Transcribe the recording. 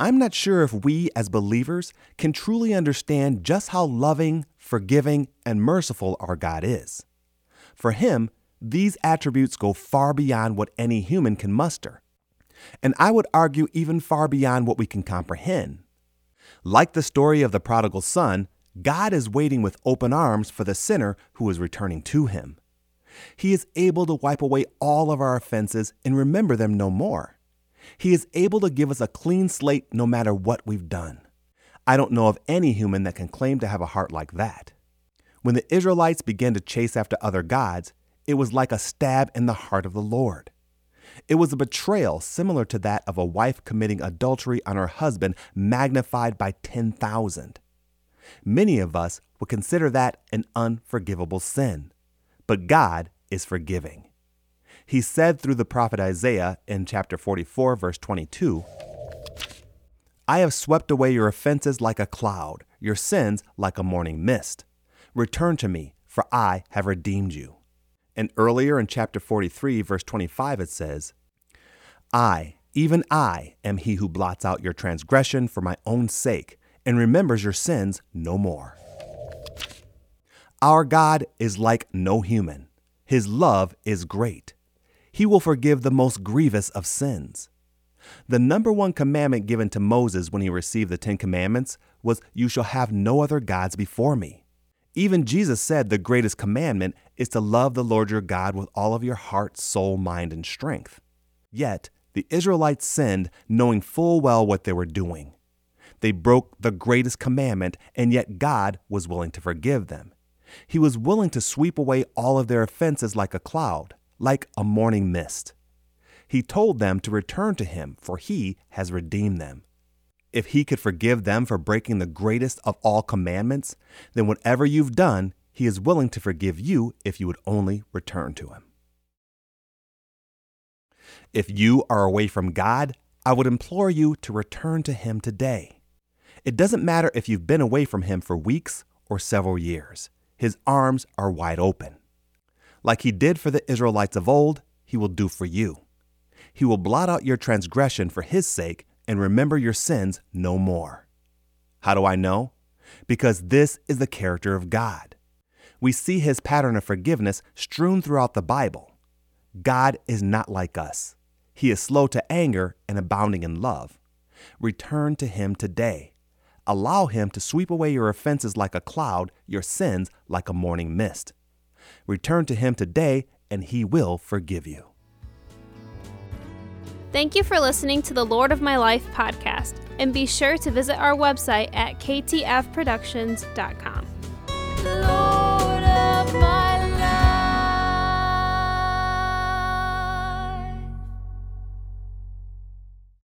I'm not sure if we as believers can truly understand just how loving, forgiving, and merciful our God is. For Him, these attributes go far beyond what any human can muster. And I would argue even far beyond what we can comprehend. Like the story of the prodigal son, God is waiting with open arms for the sinner who is returning to Him. He is able to wipe away all of our offenses and remember them no more. He is able to give us a clean slate no matter what we've done. I don't know of any human that can claim to have a heart like that. When the Israelites began to chase after other gods, it was like a stab in the heart of the Lord. It was a betrayal similar to that of a wife committing adultery on her husband, magnified by 10,000. Many of us would consider that an unforgivable sin, but God is forgiving. He said through the prophet Isaiah in chapter 44, verse 22 I have swept away your offenses like a cloud, your sins like a morning mist. Return to me, for I have redeemed you. And earlier in chapter 43, verse 25, it says, I, even I, am he who blots out your transgression for my own sake and remembers your sins no more. Our God is like no human. His love is great he will forgive the most grievous of sins. The number one commandment given to Moses when he received the Ten Commandments was, You shall have no other gods before me. Even Jesus said the greatest commandment is to love the Lord your God with all of your heart, soul, mind, and strength. Yet, the Israelites sinned knowing full well what they were doing. They broke the greatest commandment, and yet God was willing to forgive them. He was willing to sweep away all of their offenses like a cloud like a morning mist. He told them to return to him, for he has redeemed them. If he could forgive them for breaking the greatest of all commandments, then whatever you've done, he is willing to forgive you if you would only return to him. If you are away from God, I would implore you to return to him today. It doesn't matter if you've been away from him for weeks or several years, his arms are wide open. Like he did for the Israelites of old, he will do for you. He will blot out your transgression for his sake and remember your sins no more. How do I know? Because this is the character of God. We see his pattern of forgiveness strewn throughout the Bible. God is not like us. He is slow to anger and abounding in love. Return to him today. Allow him to sweep away your offenses like a cloud, your sins like a morning mist. Return to Him today, and He will forgive you. Thank you for listening to the Lord of My Life podcast, and be sure to visit our website at ktfproductions.com.